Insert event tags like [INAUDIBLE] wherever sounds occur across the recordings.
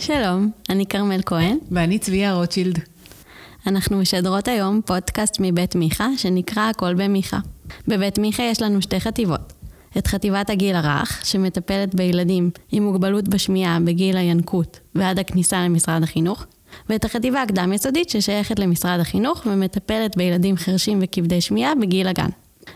שלום, אני כרמל כהן. ואני צביה רוטשילד. אנחנו משדרות היום פודקאסט מבית מיכה, שנקרא הכל במיכה. בבית מיכה יש לנו שתי חטיבות. את חטיבת הגיל הרך, שמטפלת בילדים עם מוגבלות בשמיעה בגיל הינקות ועד הכניסה למשרד החינוך, ואת החטיבה הקדם-יסודית ששייכת למשרד החינוך ומטפלת בילדים חרשים וכבדי שמיעה בגיל הגן.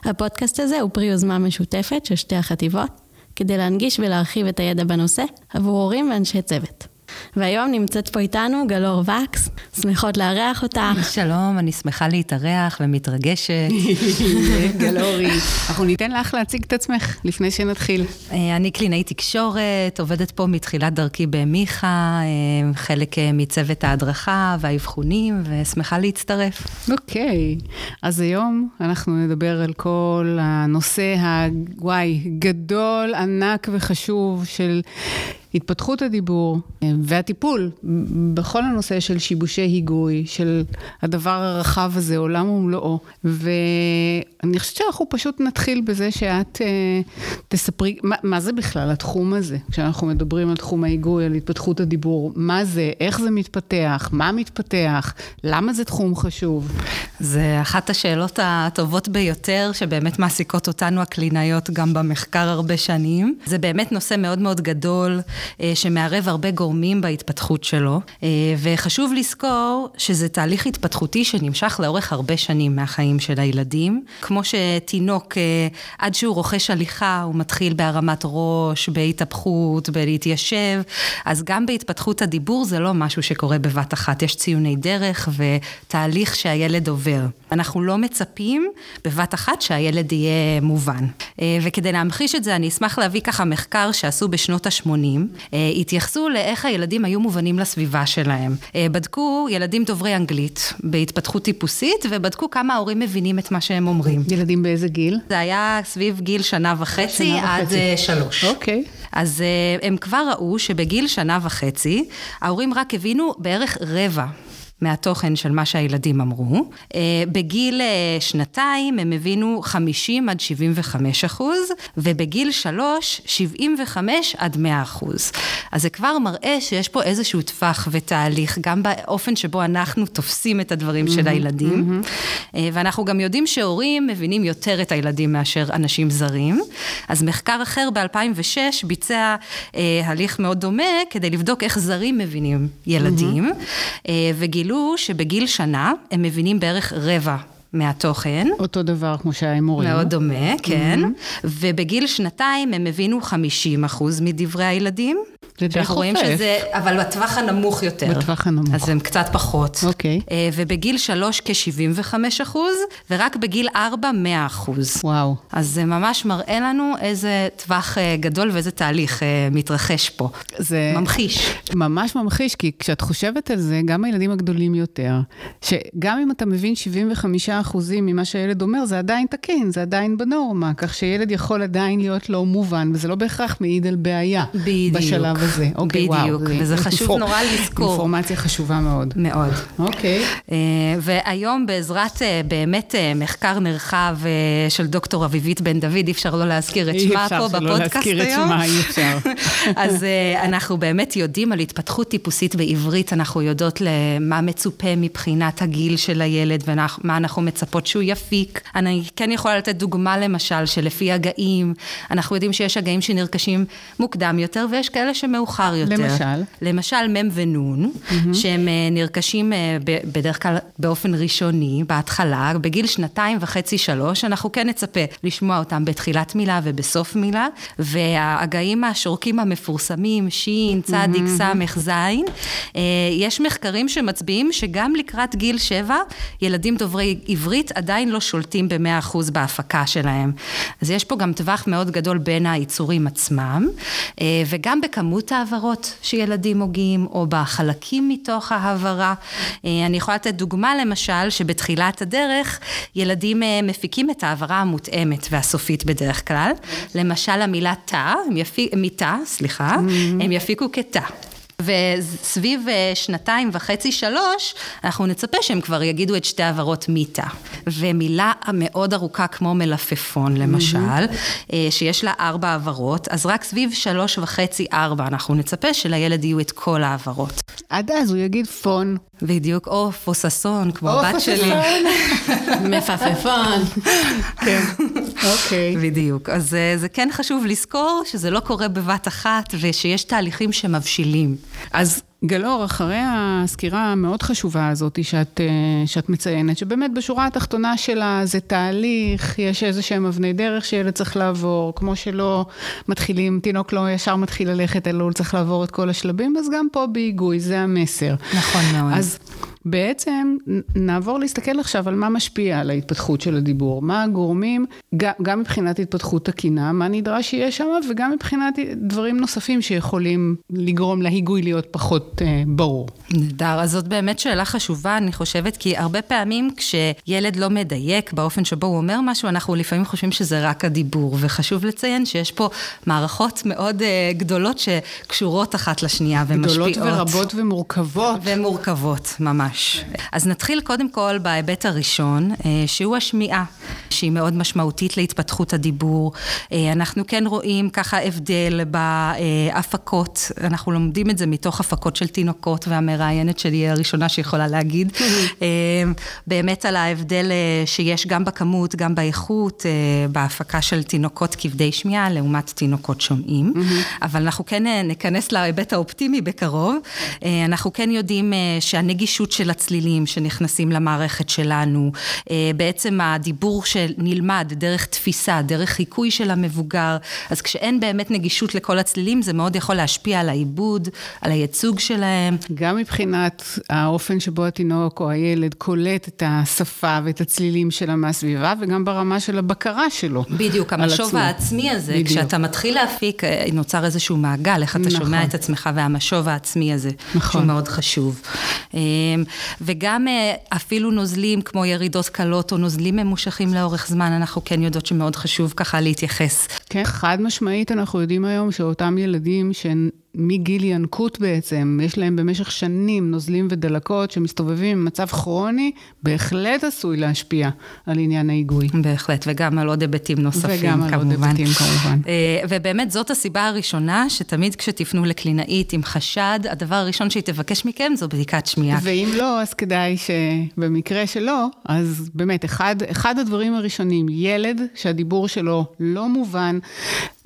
הפודקאסט הזה הוא פרי יוזמה משותפת של שתי החטיבות, כדי להנגיש ולהרחיב את הידע בנושא עבור הורים ואנשי צוות. והיום נמצאת פה איתנו גלור וקס, שמחות לארח אותך. שלום, אני שמחה להתארח ומתרגשת. [LAUGHS] גלורי. אנחנו ניתן לך להציג את עצמך לפני שנתחיל. אה, אני קלינאי תקשורת, עובדת פה מתחילת דרכי במיכה, אה, חלק אה, מצוות ההדרכה והאבחונים, ושמחה להצטרף. אוקיי, אז היום אנחנו נדבר על כל הנושא הוואי, גדול, ענק וחשוב של... התפתחות הדיבור אה, והטיפול בכל הנושא של שיבושי היגוי, של הדבר הרחב הזה, עולם ומלואו. ואני חושבת שאנחנו פשוט נתחיל בזה שאת אה, תספרי, מה, מה זה בכלל התחום הזה? כשאנחנו מדברים על תחום ההיגוי, על התפתחות הדיבור, מה זה, איך זה מתפתח, מה מתפתח, למה זה תחום חשוב? זה אחת השאלות הטובות ביותר, שבאמת מעסיקות אותנו הקלינאיות גם במחקר הרבה שנים. זה באמת נושא מאוד מאוד גדול. אה, שמערב הרבה גורמים בהתפתחות שלו, אה, וחשוב לזכור שזה תהליך התפתחותי שנמשך לאורך הרבה שנים מהחיים של הילדים. כמו שתינוק, אה, עד שהוא רוכש הליכה, הוא מתחיל בהרמת ראש, בהתהפכות, בלהתיישב, אז גם בהתפתחות הדיבור זה לא משהו שקורה בבת אחת, יש ציוני דרך ותהליך שהילד עובר. אנחנו לא מצפים בבת אחת שהילד יהיה מובן. וכדי להמחיש את זה, אני אשמח להביא ככה מחקר שעשו בשנות ה-80, אה, התייחסו לאיך הילדים היו מובנים לסביבה שלהם. אה, בדקו ילדים דוברי אנגלית בהתפתחות טיפוסית, ובדקו כמה ההורים מבינים את מה שהם אומרים. ילדים באיזה גיל? זה היה סביב גיל שנה וחצי שנה עד וחצי. אה, שלוש. אוקיי. אז הם כבר ראו שבגיל שנה וחצי, ההורים רק הבינו בערך רבע מהתוכן של מה שהילדים אמרו. אה, בגיל אה, שנתיים הם הבינו 50 עד 75 אחוז, ובגיל שלוש, 75 עד 100 אחוז. אז זה כבר מראה שיש פה איזשהו טווח ותהליך, גם באופן שבו אנחנו תופסים את הדברים של הילדים. אה, ואנחנו גם יודעים שהורים מבינים יותר את הילדים מאשר אנשים זרים. אז מחקר אחר ב-2006 ביצע הליך מאוד דומה כדי לבדוק איך זרים מבינים ילדים, וגילו גילו שבגיל שנה הם מבינים בערך רבע מהתוכן. אותו דבר כמו שהיה עם מורים. מאוד דומה, כן. Mm-hmm. ובגיל שנתיים הם הבינו 50 אחוז מדברי הילדים. זה די חופף. רואים שזה, אבל בטווח הנמוך יותר. בטווח הנמוך. אז הם קצת פחות. אוקיי. Okay. אה, ובגיל שלוש כ-75 אחוז, ורק בגיל ארבע 100 אחוז. וואו. אז זה ממש מראה לנו איזה טווח אה, גדול ואיזה תהליך אה, מתרחש פה. זה... ממחיש. ממש ממחיש, כי כשאת חושבת על זה, גם הילדים הגדולים יותר, שגם אם אתה מבין 75 אחוזים ממה שהילד אומר, זה עדיין תקין, זה עדיין בנורמה, כך שילד יכול עדיין להיות לא מובן, וזה לא בהכרח מעיד על בעיה. בדיוק. בשלב הזה. אוקיי, וואו. בדיוק, וזה חשוב אינפור... נורא לזכור. אינפורמציה חשובה מאוד. מאוד. אוקיי. אה, והיום בעזרת אה, באמת אה, מחקר נרחב של דוקטור אביבית בן דוד, אי אפשר לא להזכיר את שמה פה בפודקאסט היום. אי אפשר שלא להזכיר את שמה, אי אפשר. [LAUGHS] אז אנחנו באמת יודעים על התפתחות טיפוסית בעברית, אנחנו יודעות למה מצופה מבחינת הגיל של הילד ומה אנחנו מצפות שהוא יפיק. אני כן יכולה לתת דוגמה למשל, שלפי הגאים, אנחנו יודעים שיש הגאים שנרכשים מוקדם יותר, ויש כאלה שמאוחר יותר. למשל? למשל מ' ונ', mm-hmm. שהם אה, נרכשים אה, בדרך כלל באופן ראשוני, בהתחלה, בגיל שנתיים וחצי, שלוש, אנחנו כן נצפה לשמוע אותם בתחילת מילה ובסוף מילה, והגאים השורקים המפורסמים, ש', צ', ס', ז', אה, יש מחקרים שמצביעים שגם לקראת גיל שבע, ילדים דוברי עברית עדיין לא שולטים ב-100% בהפקה שלהם. אז יש פה גם טווח מאוד גדול בין היצורים עצמם, וגם בכמות העברות שילדים הוגים, או בחלקים מתוך העברה. אה, אני יכולה לתת דוגמה למשל, שבתחילת הדרך ילדים אה, מפיקים את העברה המותאמת והסופית בדרך כלל. למשל המילה תא, מיטה, סליחה, mm-hmm. הם יפיקו כתא. וסביב אה, שנתיים וחצי, שלוש, אנחנו נצפה שהם כבר יגידו את שתי העברות מיתה. ומילה מאוד ארוכה כמו מלפפון, למשל, mm-hmm. שיש לה ארבע העברות, אז רק סביב שלוש וחצי, ארבע, אנחנו נצפה שלילד יהיו את כל העברות. עד אז הוא יגיד פון. בדיוק, או פוססון, כמו הבת שלי. [LAUGHS] מפפפון. כן, אוקיי. בדיוק. אז אה, זה כן חשוב לזכור שזה לא קורה בבת אחת, ושיש תהליכים שמבשילים. אז גלאור, אחרי הסקירה המאוד חשובה הזאת שאת, אה, שאת מציינת, שבאמת בשורה התחתונה שלה זה תהליך, יש איזה שהם אבני דרך שילד צריך לעבור, כמו שלא מתחילים, תינוק לא ישר מתחיל ללכת, אלא הוא צריך לעבור את כל השלבים, אז גם פה בהיגוי, זה המסר. נכון מאוד. אז בעצם נעבור להסתכל עכשיו על מה משפיע על ההתפתחות של הדיבור, מה הגורמים, גם מבחינת התפתחות תקינה, מה נדרש שיהיה שם, וגם מבחינת דברים נוספים שיכולים לגרום להיגוי להיות פחות אה, ברור. נהדר, אז זאת באמת שאלה חשובה, אני חושבת, כי הרבה פעמים כשילד לא מדייק באופן שבו הוא אומר משהו, אנחנו לפעמים חושבים שזה רק הדיבור, וחשוב לציין שיש פה מערכות מאוד אה, גדולות שקשורות אחת לשנייה ומשפיעות. גדולות ורבות ומורכבות. ומורכבות, ממש. ממש. אז נתחיל קודם כל בהיבט הראשון, אה, שהוא השמיעה, שהיא מאוד משמעותית להתפתחות הדיבור. אה, אנחנו כן רואים ככה הבדל בהפקות, אנחנו לומדים את זה מתוך הפקות של תינוקות, והמראיינת שלי היא הראשונה שיכולה להגיד, [LAUGHS] אה, באמת על ההבדל שיש גם בכמות, גם באיכות, בהפקה של תינוקות כבדי שמיעה, לעומת תינוקות שומעים. אבל אנחנו כן ניכנס להיבט האופטימי בקרוב. אנחנו כן יודעים שהנגישות של של הצלילים שנכנסים למערכת שלנו, אה, בעצם הדיבור שנלמד דרך תפיסה, דרך חיקוי של המבוגר, אז כשאין באמת נגישות לכל הצלילים, זה מאוד יכול להשפיע על העיבוד, על הייצוג שלהם. גם מבחינת האופן שבו התינוק או הילד קולט את השפה ואת הצלילים שלה מהסביבה, וגם ברמה של הבקרה שלו. בדיוק, המשוב העצמי הזה, בדיוק. כשאתה מתחיל להפיק, אה, נוצר איזשהו מעגל, איך אתה נכון. שומע את עצמך, והמשוב העצמי הזה, נכון. שהוא מאוד חשוב. וגם אה, אפילו נוזלים כמו ירידות קלות או נוזלים ממושכים לאורך זמן, אנחנו כן יודעות שמאוד חשוב ככה להתייחס. כן, חד משמעית אנחנו יודעים היום שאותם ילדים שהם... מגיל ינקות בעצם, יש להם במשך שנים נוזלים ודלקות שמסתובבים במצב כרוני, בהחלט עשוי להשפיע על עניין ההיגוי. בהחלט, וגם על עוד היבטים נוספים וגם כמובן. וגם על עוד היבטים כמובן. אה, ובאמת זאת הסיבה הראשונה, שתמיד כשתפנו לקלינאית עם חשד, הדבר הראשון שהיא תבקש מכם זו בדיקת שמיעה. ואם לא, אז כדאי שבמקרה שלא, אז באמת, אחד, אחד הדברים הראשונים, ילד שהדיבור שלו לא מובן,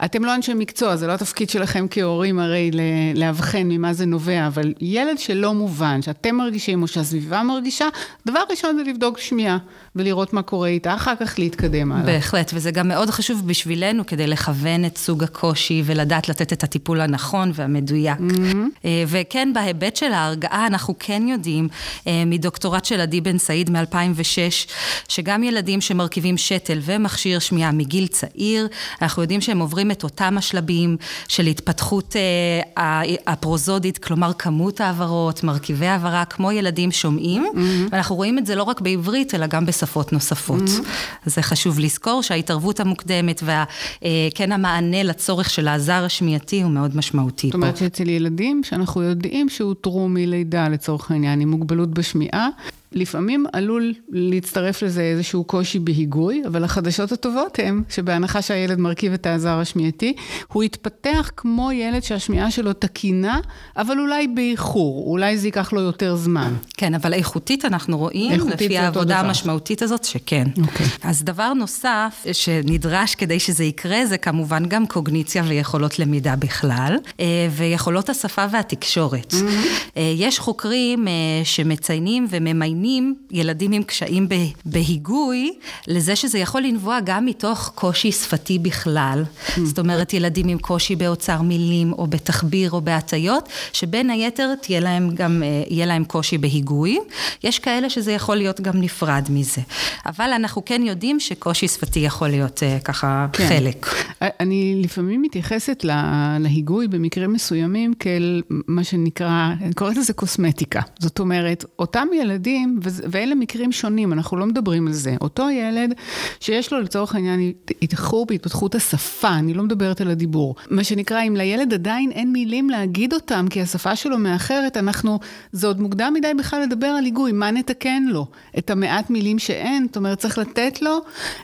אתם לא אנשי מקצוע, זה לא התפקיד שלכם כהורים הרי לאבחן ממה זה נובע, אבל ילד שלא מובן, שאתם מרגישים או שהסביבה מרגישה, דבר ראשון זה לבדוק שמיעה ולראות מה קורה איתה, אחר כך להתקדם הלאה. בהחלט, וזה גם מאוד חשוב בשבילנו כדי לכוון את סוג הקושי ולדעת לתת את הטיפול הנכון והמדויק. Mm-hmm. וכן, בהיבט של ההרגעה, אנחנו כן יודעים אה, מדוקטורט של עדי בן סעיד מ-2006, שגם ילדים שמרכיבים שתל ומכשיר שמיעה מגיל צעיר, אנחנו יודעים שהם עוברים את אותם השלבים של התפתחות אה, הפרוזודית, כלומר כמות העברות, מרכיבי העברה, כמו ילדים שומעים, mm-hmm. ואנחנו רואים את זה לא רק בעברית, אלא גם בשפות נוספות. Mm-hmm. זה חשוב לזכור שההתערבות המוקדמת וכן המענה לצורך של העזר השמיעתי הוא מאוד משמעותי. זאת אומרת שאצל ילדים שאנחנו יודעים שאותרו מלידה לצורך העניין עם מוגבלות בשמיעה, לפעמים עלול להצטרף לזה איזשהו קושי בהיגוי, אבל החדשות הטובות הן שבהנחה שהילד מרכיב את העזר השמיעתי, הוא יתפתח כמו ילד שהשמיעה שלו תקינה, אבל אולי באיחור, אולי זה ייקח לו יותר זמן. כן, אבל איכותית אנחנו רואים, איכותית לפי העבודה המשמעותית הזאת, שכן. אוקיי. אז דבר נוסף שנדרש כדי שזה יקרה, זה כמובן גם קוגניציה ויכולות למידה בכלל, אה, ויכולות השפה והתקשורת. Mm-hmm. יש חוקרים אה, שמציינים וממיינים מציינים ילדים עם קשיים בהיגוי, לזה שזה יכול לנבוע גם מתוך קושי שפתי בכלל. Mm. זאת אומרת, ילדים עם קושי באוצר מילים, או בתחביר, או בהטיות, שבין היתר תהיה להם גם, אה, יהיה להם קושי בהיגוי. יש כאלה שזה יכול להיות גם נפרד מזה. אבל אנחנו כן יודעים שקושי שפתי יכול להיות אה, ככה כן. חלק. אני לפעמים מתייחסת להיגוי במקרים מסוימים כאל מה שנקרא, אני קוראת לזה קוסמטיקה. זאת אומרת, אותם ילדים ילדים, ואלה מקרים שונים, אנחנו לא מדברים על זה. אותו ילד שיש לו לצורך העניין איחור בהתפתחות השפה, אני לא מדברת על הדיבור. מה שנקרא, אם לילד עדיין אין מילים להגיד אותם, כי השפה שלו מאחרת, אנחנו, זה עוד מוקדם מדי בכלל לדבר על היגוי, מה נתקן לו? את המעט מילים שאין, זאת אומרת, צריך לתת לו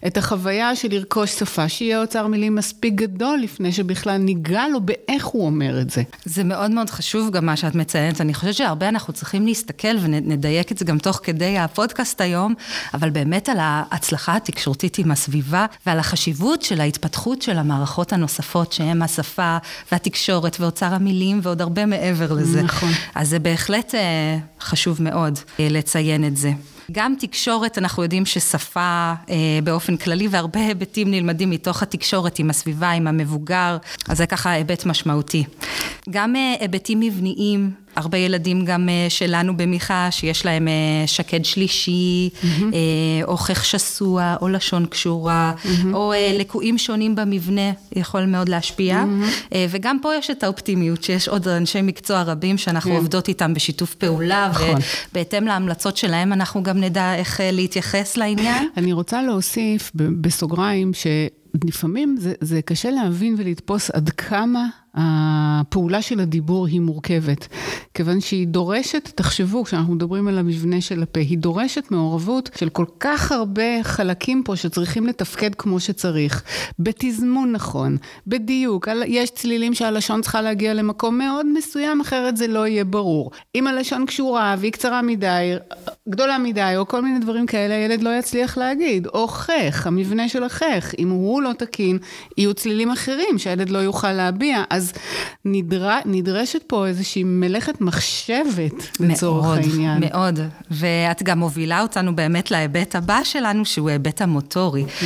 את החוויה של לרכוש שפה, שיהיה אוצר מילים מספיק גדול לפני שבכלל ניגע לו באיך הוא אומר את זה. זה מאוד מאוד חשוב גם מה שאת מציינת, אני חושבת שהרבה אנחנו צריכים להסתכל ונדייק את זה גם תוך כדי הפודקאסט היום, אבל באמת על ההצלחה התקשורתית עם הסביבה ועל החשיבות של ההתפתחות של המערכות הנוספות, שהן השפה והתקשורת ואוצר המילים ועוד הרבה מעבר לזה. נכון. אז זה בהחלט אה, חשוב מאוד אה, לציין את זה. גם תקשורת, אנחנו יודעים ששפה אה, באופן כללי, והרבה היבטים נלמדים מתוך התקשורת עם הסביבה, עם המבוגר, אז זה ככה היבט משמעותי. גם אה, היבטים מבניים, הרבה ילדים גם אה, שלנו במיכה, שיש להם אה, שקד שלישי, mm-hmm. או חך שסוע, או לשון קשורה, mm-hmm. או לקויים שונים במבנה, יכול מאוד להשפיע. Mm-hmm. וגם פה יש את האופטימיות, שיש עוד אנשי מקצוע רבים שאנחנו mm-hmm. עובדות איתם בשיתוף פעולה, נכון. ובהתאם להמלצות שלהם אנחנו גם נדע איך להתייחס לעניין. אני רוצה להוסיף בסוגריים, ש... לפעמים זה, זה קשה להבין ולתפוס עד כמה הפעולה של הדיבור היא מורכבת, כיוון שהיא דורשת, תחשבו, כשאנחנו מדברים על המבנה של הפה, היא דורשת מעורבות של כל כך הרבה חלקים פה שצריכים לתפקד כמו שצריך, בתזמון נכון, בדיוק, יש צלילים שהלשון צריכה להגיע למקום מאוד מסוים, אחרת זה לא יהיה ברור. אם הלשון קשורה והיא קצרה מדי, גדולה מדי, או כל מיני דברים כאלה, הילד לא יצליח להגיד, או חך, המבנה של החך, אם הוא לא תקין, יהיו צלילים אחרים שהילד לא יוכל להביע, אז אז נדר... נדרשת פה איזושהי מלאכת מחשבת לצורך מאוד, העניין. מאוד, מאוד. ואת גם מובילה אותנו באמת להיבט הבא שלנו, שהוא ההיבט המוטורי. Mm-hmm.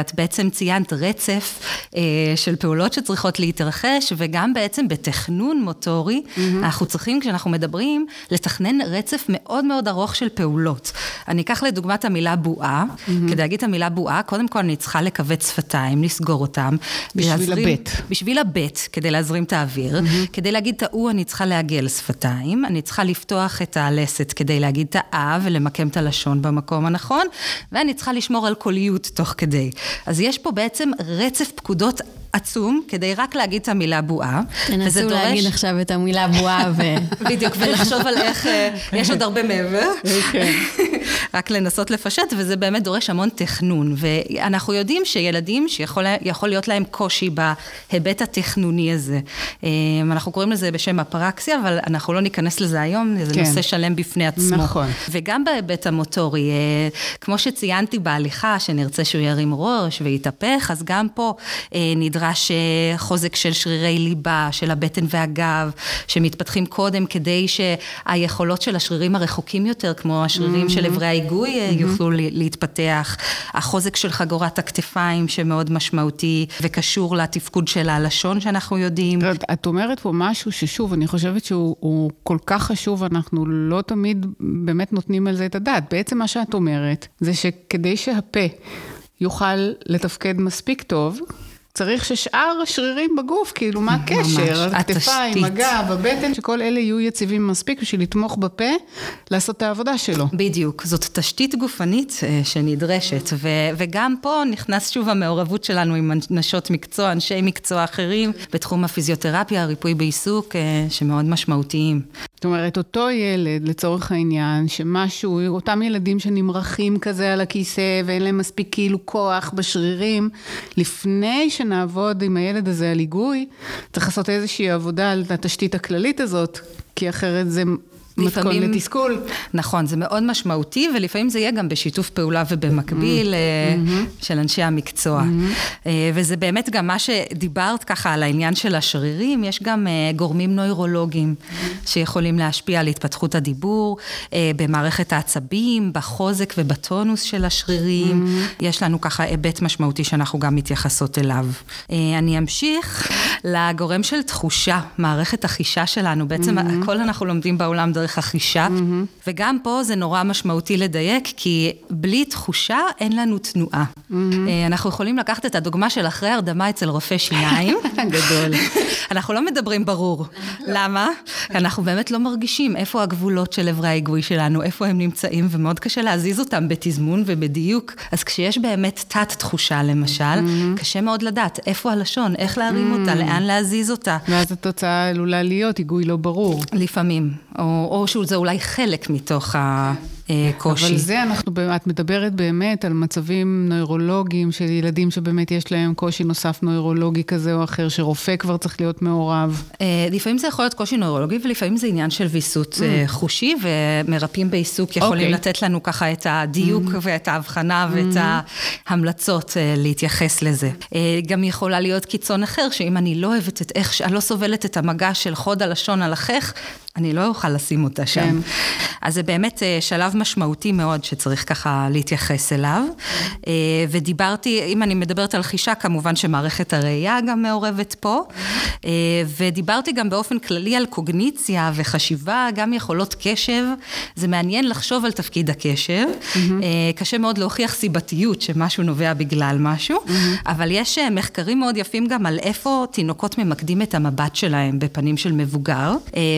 את בעצם ציינת רצף אה, של פעולות שצריכות להתרחש, וגם בעצם בתכנון מוטורי, mm-hmm. אנחנו צריכים, כשאנחנו מדברים, לתכנן רצף מאוד מאוד ארוך של פעולות. אני אקח לדוגמה את המילה בועה, mm-hmm. כדי להגיד את המילה בועה, קודם כל אני צריכה לכווץ שפתיים, לסגור אותם. בשביל הבט. בשביל הבט, כדי כדי להזרים את האוויר. Mm-hmm. כדי להגיד את ה-U אני צריכה לעגל שפתיים, אני צריכה לפתוח את הלסת כדי להגיד את ה-A ולמקם את הלשון במקום הנכון, ואני צריכה לשמור על קוליות תוך כדי. אז יש פה בעצם רצף פקודות עצום, כדי רק להגיד את המילה בועה. תנסו דורש... להגיד עכשיו את המילה בועה ו... [LAUGHS] בדיוק, ולחשוב על איך, אה, יש עוד הרבה מעבר. אוקיי. [LAUGHS] רק לנסות לפשט, וזה באמת דורש המון תכנון. ואנחנו יודעים שילדים שיכול להיות להם קושי בהיבט התכנוני הזה. אה, אנחנו קוראים לזה בשם הפרקסיה, אבל אנחנו לא ניכנס לזה היום, זה כן. נושא שלם בפני עצמו. נכון. וגם בהיבט המוטורי, אה, כמו שציינתי בהליכה, שנרצה שהוא ירים ראש ויתהפך, אז גם פה נדרש... נדרש אה, חוזק של שרירי ליבה, של הבטן והגב, שמתפתחים קודם כדי שהיכולות של השרירים הרחוקים יותר, כמו השרירים mm-hmm. של אברי ההיגוי, mm-hmm. יוכלו להתפתח. החוזק של חגורת הכתפיים, שמאוד משמעותי וקשור לתפקוד של הלשון שאנחנו יודעים. את אומרת פה משהו ששוב, אני חושבת שהוא כל כך חשוב, אנחנו לא תמיד באמת נותנים על זה את הדעת. בעצם מה שאת אומרת, זה שכדי שהפה יוכל לתפקד מספיק טוב, צריך ששאר השרירים בגוף, כאילו, מה הקשר? הכתפיים, הגב, הבטן, שכל אלה יהיו יציבים מספיק בשביל לתמוך בפה, לעשות את העבודה שלו. בדיוק, זאת תשתית גופנית אה, שנדרשת, ו- וגם פה נכנס שוב המעורבות שלנו עם נשות מקצוע, אנשי מקצוע אחרים, בתחום הפיזיותרפיה, הריפוי בעיסוק, אה, שמאוד משמעותיים. זאת אומרת, אותו ילד, לצורך העניין, שמשהו, אותם ילדים שנמרחים כזה על הכיסא ואין להם מספיק כאילו כוח בשרירים, לפני שנעבוד עם הילד הזה על היגוי, צריך לעשות איזושהי עבודה על התשתית הכללית הזאת, כי אחרת זה מתכון לתסכול. נכון, זה מאוד משמעותי, ולפעמים זה יהיה גם בשיתוף פעולה ובמקביל mm-hmm. mm-hmm. של אנשי המקצוע. Mm-hmm. וזה באמת גם מה שדיברת ככה על העניין של השרירים, יש גם אה, גורמים נוירולוגיים mm-hmm. שיכולים להשפיע על התפתחות הדיבור, במערכת העצבים, בחוזק ובטונוס של השרירים. Mm-hmm. יש לנו ככה היבט משמעותי שאנחנו גם מתייחסות אליו. אני אמשיך [LAUGHS] לגורם של תחושה, מערכת החישה שלנו. בעצם mm-hmm. הכל אנחנו לומדים בעולם דרך דרך החישה. Mm-hmm. וגם פה זה נורא משמעותי לדייק, כי בלי תחושה אין לנו תנועה. Mm-hmm. אנחנו יכולים לקחת את הדוגמה של אחרי הרדמה אצל רופא שיניים. [LAUGHS] גדול. אנחנו לא מדברים ברור. למה? [LAUGHS] אנחנו באמת לא מרגישים איפה הגבולות של אברי ההיגוי שלנו, איפה הם נמצאים, ומאוד קשה להזיז אותם בתזמון ובדיוק. אז כשיש באמת תת-תחושה, למשל, mm-hmm. קשה מאוד לדעת איפה הלשון, איך להרים mm-hmm. אותה, לאן להזיז אותה. ואז התוצאה עלולה להיות היגוי לא ברור. לפעמים, או, או שזה אולי חלק מתוך ה... קושי. אבל זה אנחנו, את מדברת באמת על מצבים נוירולוגיים של ילדים שבאמת יש להם קושי נוסף נוירולוגי כזה או אחר, שרופא כבר צריך להיות מעורב. לפעמים זה יכול להיות קושי נוירולוגי ולפעמים זה עניין של ויסות mm. חושי, ומרפאים בעיסוק יכולים okay. אוקיי. לתת לנו ככה את הדיוק mm. ואת ההבחנה mm. ואת ההמלצות להתייחס לזה. גם יכולה להיות קיצון אחר, שאם אני לא אוהבת את איך, אני לא סובלת את המגע של חוד הלשון על החך, אני לא אוכל לשים אותה שם. כן. אז זה באמת שלב משמעותי מאוד שצריך ככה להתייחס אליו. ודיברתי, אם אני מדברת על חישה, כמובן שמערכת הראייה גם מעורבת פה. ודיברתי גם באופן כללי על קוגניציה וחשיבה, גם יכולות קשב. זה מעניין לחשוב על תפקיד הקשב. Mm-hmm. קשה מאוד להוכיח סיבתיות שמשהו נובע בגלל משהו, mm-hmm. אבל יש מחקרים מאוד יפים גם על איפה תינוקות ממקדים את המבט שלהם בפנים של מבוגר.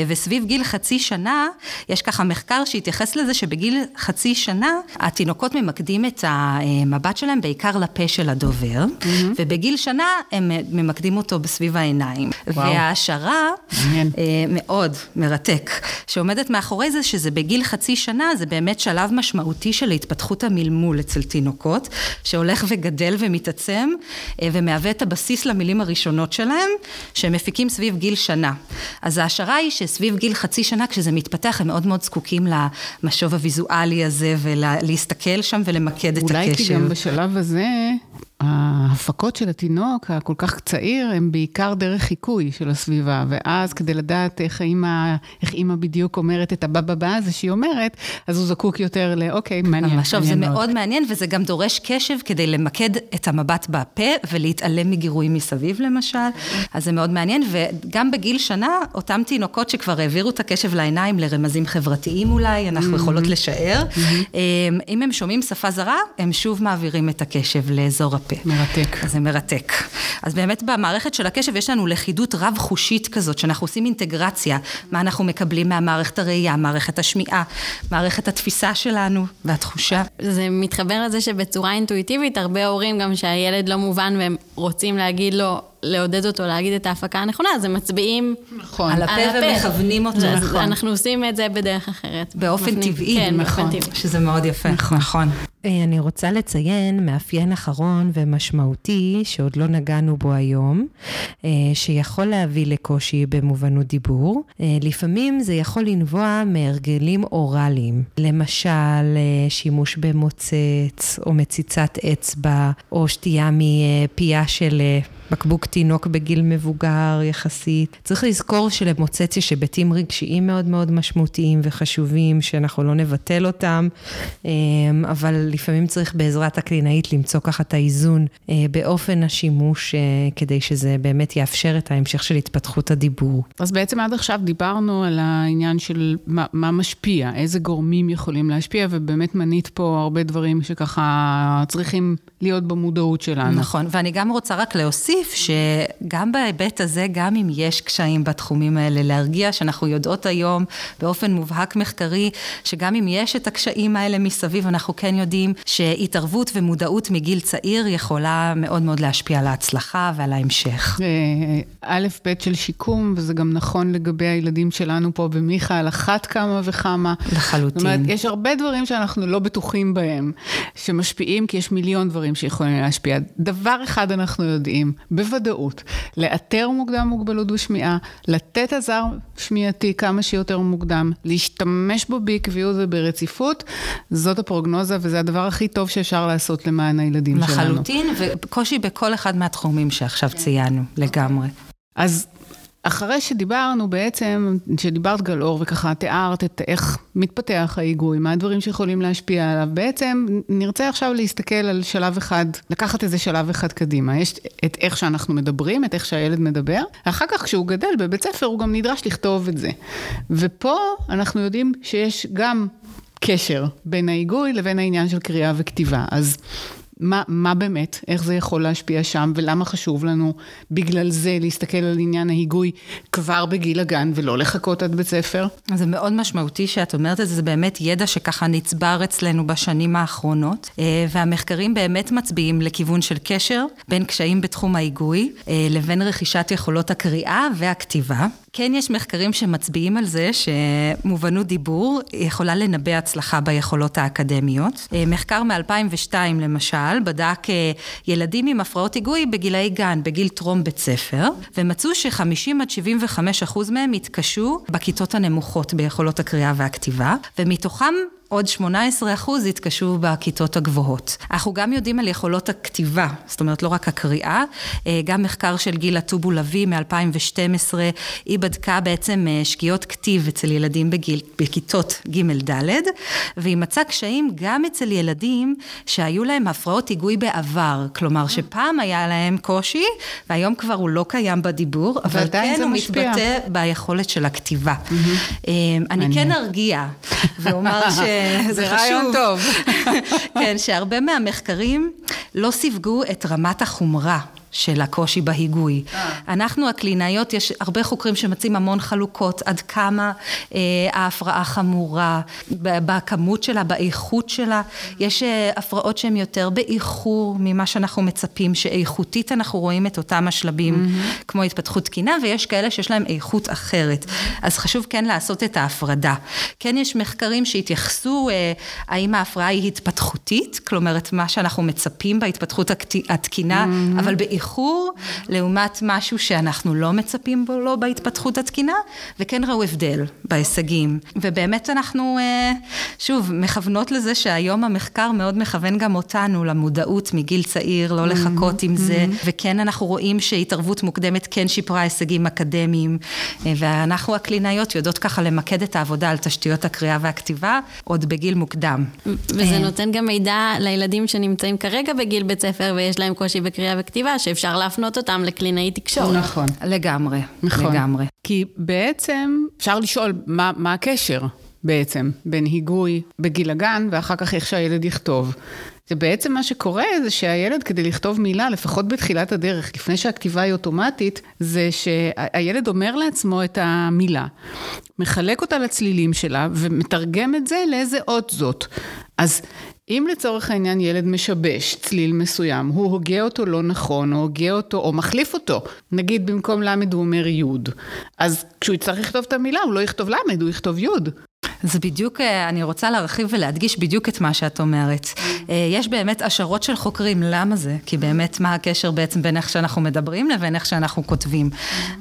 וסביב גיל חצי שנה, יש ככה מחקר שהתייחס לזה שבגיל חצי שנה, התינוקות ממקדים את המבט שלהם בעיקר לפה של הדובר, mm-hmm. ובגיל שנה הם ממקדים אותו בסביב העיניים. וואו. וההשערה, מעניין. מאוד מרתק, שעומדת מאחורי זה שזה בגיל חצי שנה, זה באמת שלב משמעותי של התפתחות המלמול אצל תינוקות, שהולך וגדל ומתעצם, ומהווה את הבסיס למילים הראשונות שלהם, שהם מפיקים סביב גיל שנה. אז ההשערה היא שסביב גיל חצי שנה, כשזה מתפתח, הם מאוד מאוד זקוקים למשוב הוויזואלי הזה, ולהסתכל שם ולמקד את הקשר. אולי כי גם בשלב הזה... ההפקות של התינוק הכל כך צעיר הם בעיקר דרך חיקוי של הסביבה, ואז כדי לדעת איך אימא, איך אימא בדיוק אומרת את הבא בבא הזה שהיא אומרת, אז הוא זקוק יותר לאוקיי, מעניין. ממש, זה מאוד. מאוד מעניין, וזה גם דורש קשב כדי למקד את המבט בפה ולהתעלם מגירויים מסביב למשל, אז זה מאוד מעניין, וגם בגיל שנה, אותם תינוקות שכבר העבירו את הקשב לעיניים לרמזים חברתיים אולי, אנחנו יכולות לשער, אם הם שומעים שפה זרה, הם שוב מעבירים את הקשב לאזור הפה. הפה. מרתק. זה מרתק. אז באמת במערכת של הקשב יש לנו לכידות רב-חושית כזאת, שאנחנו עושים אינטגרציה, מה אנחנו מקבלים מהמערכת הראייה, מערכת השמיעה, מערכת התפיסה שלנו והתחושה. זה מתחבר לזה שבצורה אינטואיטיבית, הרבה הורים, גם שהילד לא מובן והם רוצים להגיד לו, לעודד אותו להגיד את ההפקה הנכונה, אז הם מצביעים נכון. על הפה ומכוונים אותו. נכון. אנחנו עושים את זה בדרך אחרת. באופן טבעי, כן, נכון. באופן טבעי. שזה מאוד יפה. נכון. נכון. אני רוצה לציין מאפיין אחרון ומשמעותי, שעוד לא נגענו בו היום, שיכול להביא לקושי במובנות דיבור. לפעמים זה יכול לנבוע מהרגלים אוראליים, למשל שימוש במוצץ, או מציצת אצבע, או שתייה מפייה של... בקבוק תינוק בגיל מבוגר יחסית. צריך לזכור שלמוצץ יש היבטים רגשיים מאוד מאוד משמעותיים וחשובים, שאנחנו לא נבטל אותם, אבל לפעמים צריך בעזרת הקלינאית למצוא ככה את האיזון באופן השימוש, כדי שזה באמת יאפשר את ההמשך של התפתחות הדיבור. אז בעצם עד עכשיו דיברנו על העניין של מה, מה משפיע, איזה גורמים יכולים להשפיע, ובאמת מנית פה הרבה דברים שככה צריכים להיות במודעות שלנו. נכון, ואני גם רוצה רק להוסיף. שגם בהיבט הזה, גם אם יש קשיים בתחומים האלה, להרגיע שאנחנו יודעות היום באופן מובהק מחקרי, שגם אם יש את הקשיים האלה מסביב, אנחנו כן יודעים שהתערבות ומודעות מגיל צעיר יכולה מאוד מאוד להשפיע על ההצלחה ועל ההמשך. א', ב' של שיקום, וזה גם נכון לגבי הילדים שלנו פה במיכה, על אחת כמה וכמה. לחלוטין. זאת אומרת, יש הרבה דברים שאנחנו לא בטוחים בהם, שמשפיעים, כי יש מיליון דברים שיכולים להשפיע. דבר אחד אנחנו יודעים, בוודאות, לאתר מוקדם מוגבלות בשמיעה, לתת עזר שמיעתי כמה שיותר מוקדם, להשתמש בו בעקביות וברציפות, זאת הפרוגנוזה וזה הדבר הכי טוב שאפשר לעשות למען הילדים לחלוטין, שלנו. לחלוטין, וקושי בכל אחד מהתחומים שעכשיו ציינו, לגמרי. אז אחרי שדיברנו בעצם, שדיברת גלאור וככה תיארת את איך מתפתח ההיגוי, מה הדברים שיכולים להשפיע עליו, בעצם נרצה עכשיו להסתכל על שלב אחד, לקחת איזה שלב אחד קדימה. יש את איך שאנחנו מדברים, את איך שהילד מדבר, אחר כך כשהוא גדל בבית ספר הוא גם נדרש לכתוב את זה. ופה אנחנו יודעים שיש גם קשר בין ההיגוי לבין העניין של קריאה וכתיבה. אז מה, מה באמת, איך זה יכול להשפיע שם, ולמה חשוב לנו בגלל זה להסתכל על עניין ההיגוי כבר בגיל הגן ולא לחכות עד בית ספר? זה מאוד משמעותי שאת אומרת את זה, זה באמת ידע שככה נצבר אצלנו בשנים האחרונות, אה, והמחקרים באמת מצביעים לכיוון של קשר בין קשיים בתחום ההיגוי אה, לבין רכישת יכולות הקריאה והכתיבה. כן יש מחקרים שמצביעים על זה שמובנות דיבור יכולה לנבא הצלחה ביכולות האקדמיות. אה, מחקר מ-2002 למשל, בדק אה, ילדים עם הפרעות היגוי בגילאי גן, בגיל טרום בית ספר, ומצאו ש-50 עד 75 אחוז מהם התקשו בכיתות הנמוכות ביכולות הקריאה והכתיבה, ומתוכם עוד 18 אחוז התקשו בכיתות הגבוהות. אנחנו גם יודעים על יכולות הכתיבה, זאת אומרת לא רק הקריאה, אה, גם מחקר של גילה טובו לביא מ-2012, היא בדקה בעצם אה, שגיאות כתיב אצל ילדים בגיל, בכיתות ג'-ד', והיא מצאה קשיים גם אצל ילדים שהיו להם הפרעות היגוי בעבר, כלומר שפעם היה להם קושי, והיום כבר הוא לא קיים בדיבור, אבל כן הוא משפיע. מתבטא ביכולת של הכתיבה. Mm-hmm. אני כן ארגיע ואומר ש... [LAUGHS] זה רעיון טוב. [LAUGHS] כן, שהרבה מהמחקרים לא סיווגו את רמת החומרה. של הקושי בהיגוי. אה. אנחנו הקלינאיות, יש הרבה חוקרים שמציעים המון חלוקות, עד כמה אה, ההפרעה חמורה, בכמות שלה, באיכות שלה. יש אה, הפרעות שהן יותר באיחור ממה שאנחנו מצפים, שאיכותית אנחנו רואים את אותם השלבים, mm-hmm. כמו התפתחות תקינה, ויש כאלה שיש להם איכות אחרת. אז חשוב כן לעשות את ההפרדה. כן יש מחקרים שהתייחסו, אה, האם ההפרעה היא התפתחותית, כלומר את מה שאנחנו מצפים בהתפתחות התקינה, mm-hmm. אבל באיכות. איחור, לעומת משהו שאנחנו לא מצפים בו לא בהתפתחות התקינה, וכן ראו הבדל בהישגים. ובאמת אנחנו, אה, שוב, מכוונות לזה שהיום המחקר מאוד מכוון גם אותנו למודעות מגיל צעיר, לא לחכות עם זה, וכן אנחנו רואים שהתערבות מוקדמת כן שיפרה הישגים אקדמיים, אה, ואנחנו הקלינאיות יודעות ככה למקד את העבודה על תשתיות הקריאה והכתיבה עוד בגיל מוקדם. וזה אה. נותן גם מידע לילדים שנמצאים כרגע בגיל בית ספר ויש להם קושי בקריאה וכתיבה, שאפשר להפנות אותם לקלינאי תקשורת. נכון. לגמרי. נכון. לגמרי. כי בעצם אפשר לשאול מה, מה הקשר בעצם בין היגוי בגיל הגן ואחר כך איך שהילד יכתוב. זה בעצם מה שקורה זה שהילד כדי לכתוב מילה, לפחות בתחילת הדרך, לפני שהכתיבה היא אוטומטית, זה שהילד אומר לעצמו את המילה, מחלק אותה לצלילים שלה ומתרגם את זה לאיזה אות זאת. אז אם לצורך העניין ילד משבש צליל מסוים, הוא הוגה אותו לא נכון, או הוגה אותו, או מחליף אותו, נגיד במקום ל' הוא אומר י', אז כשהוא יצטרך לכתוב את המילה, הוא לא יכתוב ל', הוא יכתוב י'. זה בדיוק, אה, אני רוצה להרחיב ולהדגיש בדיוק את מה שאת אומרת. אה, יש באמת השערות של חוקרים, למה זה? כי באמת, מה הקשר בעצם בין איך שאנחנו מדברים לבין איך שאנחנו כותבים.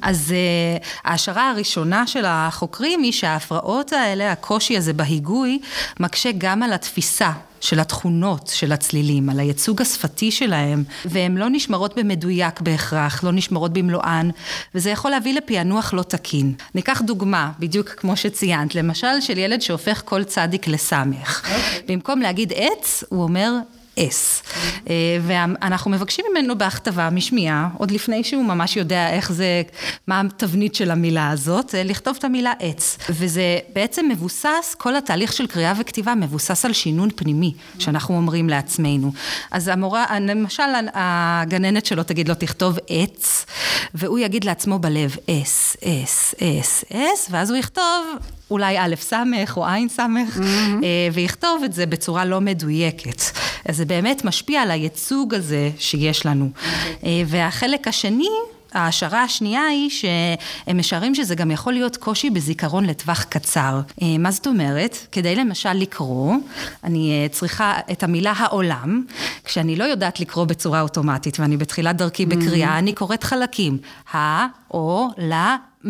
אז אה, ההשערה הראשונה של החוקרים היא שההפרעות האלה, הקושי הזה בהיגוי, מקשה גם על התפיסה של התכונות של הצלילים, על הייצוג השפתי שלהם, והן לא נשמרות במדויק בהכרח, לא נשמרות במלואן, וזה יכול להביא לפענוח לא תקין. ניקח דוגמה, בדיוק כמו שציינת, למשל של ילד שהופך כל צדיק לסמך. Okay. אוקיי. במקום להגיד עץ, הוא אומר S. אה, ואנחנו מבקשים ממנו בהכתבה משמיעה, עוד לפני שהוא ממש יודע איך זה, מה התבנית של המילה הזאת, לכתוב את המילה עץ. וזה בעצם מבוסס, כל התהליך של קריאה וכתיבה מבוסס על שינון פנימי, שאנחנו אומרים לעצמנו. אז המורה, למשל הגננת שלו תגיד לו, תכתוב עץ, והוא יגיד לעצמו בלב, S, S, S, S, ואז הוא יכתוב אולי א' ס' או ע' ס', mm-hmm. ויכתוב את זה בצורה לא מדויקת. אז זה באמת משפיע על הייצוג הזה שיש לנו. Okay. אוקיי. והחלק השני, ההשערה השנייה היא שהם משערים שזה גם יכול להיות קושי בזיכרון לטווח קצר. מה זאת אומרת? כדי למשל לקרוא, אני צריכה את המילה העולם, כשאני לא יודעת לקרוא בצורה אוטומטית ואני בתחילת דרכי בקריאה, mm-hmm. אני קוראת חלקים. ה, או, לה, mm.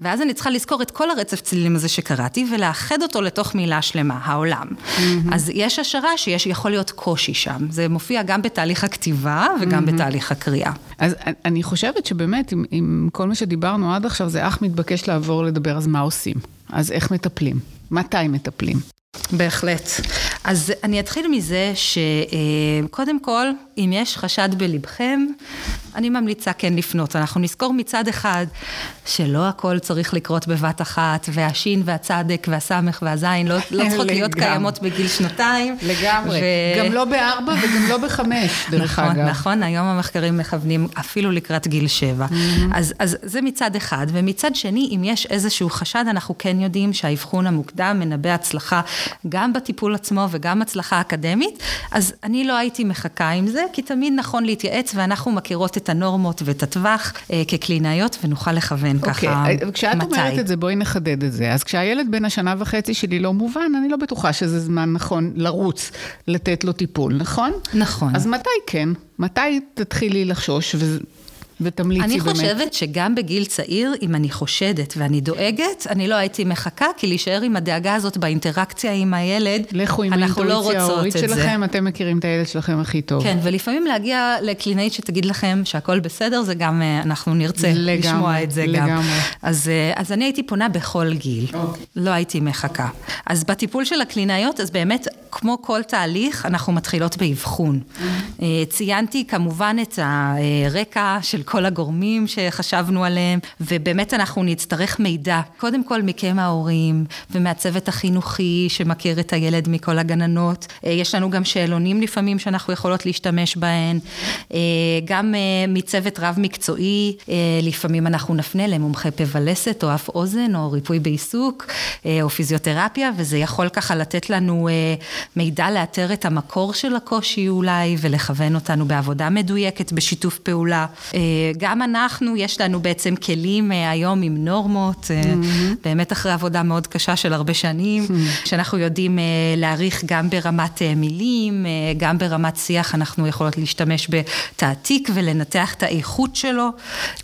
ואז אני צריכה לזכור את כל הרצף צלילים הזה שקראתי, ולאחד אותו לתוך מילה שלמה, העולם. Mm-hmm. אז יש השערה שיש, יכול להיות קושי שם. זה מופיע גם בתהליך הכתיבה וגם mm-hmm. בתהליך הקריאה. אז אני חושבת שבאמת, עם, עם כל מה שדיברנו עד עכשיו, זה אך מתבקש לעבור לדבר, אז מה עושים? אז איך מטפלים? מתי מטפלים? בהחלט. אז אני אתחיל מזה שקודם כל, אם יש חשד בלבכם, אני ממליצה כן לפנות. אנחנו נזכור מצד אחד שלא הכל צריך לקרות בבת אחת, והשין והצדק והסמך והזין לא, לא צריכות [LAUGHS] להיות קיימות בגיל שנתיים. לגמרי. ו... גם לא בארבע וגם לא בחמש, דרך נכון, אגב. נכון, נכון, היום המחקרים מכוונים אפילו לקראת גיל שבע. Mm-hmm. אז, אז זה מצד אחד. ומצד שני, אם יש איזשהו חשד, אנחנו כן יודעים שהאבחון המוקדם מנבא הצלחה גם בטיפול עצמו וגם הצלחה אקדמית. אז אני לא הייתי מחכה עם זה, כי תמיד נכון להתייעץ, ואנחנו מכירות את הנורמות ואת הטווח אה, כקלינאיות, ונוכל לכוון okay, ככה מתי. אוקיי, כשאת אומרת את זה, בואי נחדד את זה. אז כשהילד בן השנה וחצי שלי לא מובן, אני לא בטוחה שזה זמן נכון לרוץ, לתת לו טיפול, נכון? נכון. אז מתי כן? מתי תתחילי לחשוש? ותמליצי אני באמת. אני חושבת שגם בגיל צעיר, אם אני חושדת ואני דואגת, אני לא הייתי מחכה, כי להישאר עם הדאגה הזאת באינטראקציה עם הילד, לכו עם אנחנו לא רוצות את זה. ההורית שלכם, אתם מכירים את הילד שלכם הכי טוב. כן, ולפעמים להגיע לקלינאית שתגיד לכם שהכל בסדר, זה גם, אה, אנחנו נרצה לגמרי, לשמוע את זה לגמרי. גם. אז, אה, אז אני הייתי פונה בכל גיל. אוקיי. לא הייתי מחכה. אז בטיפול של הקלינאיות, אז באמת, כמו כל תהליך, אנחנו מתחילות באבחון. Mm-hmm. ציינתי כמובן את הרקע של כל הגורמים שחשבנו עליהם, ובאמת אנחנו נצטרך מידע, קודם כל מכם ההורים, ומהצוות החינוכי שמכיר את הילד מכל הגננות. אה, יש לנו גם שאלונים לפעמים שאנחנו יכולות להשתמש בהן, אה, גם אה, מצוות רב מקצועי, לפעמים אנחנו נפנה למומחה פה ולסת, או אף אוזן, או ריפוי בעיסוק, או פיזיותרפיה, וזה יכול ככה לתת לנו מידע לאתר את המקור של הקושי אולי, ולכוון אותנו בעבודה מדויקת, בשיתוף פעולה. גם אנחנו, יש לנו בעצם כלים אה, היום עם נורמות, mm-hmm. באמת אחרי עבודה מאוד קשה של הרבה שנים, mm-hmm. שאנחנו יודעים אה, להעריך גם ברמת מילים, גם ברמת שיח, אנחנו יכולות להשתמש בתעתיק ולנתח את האיכות שלו.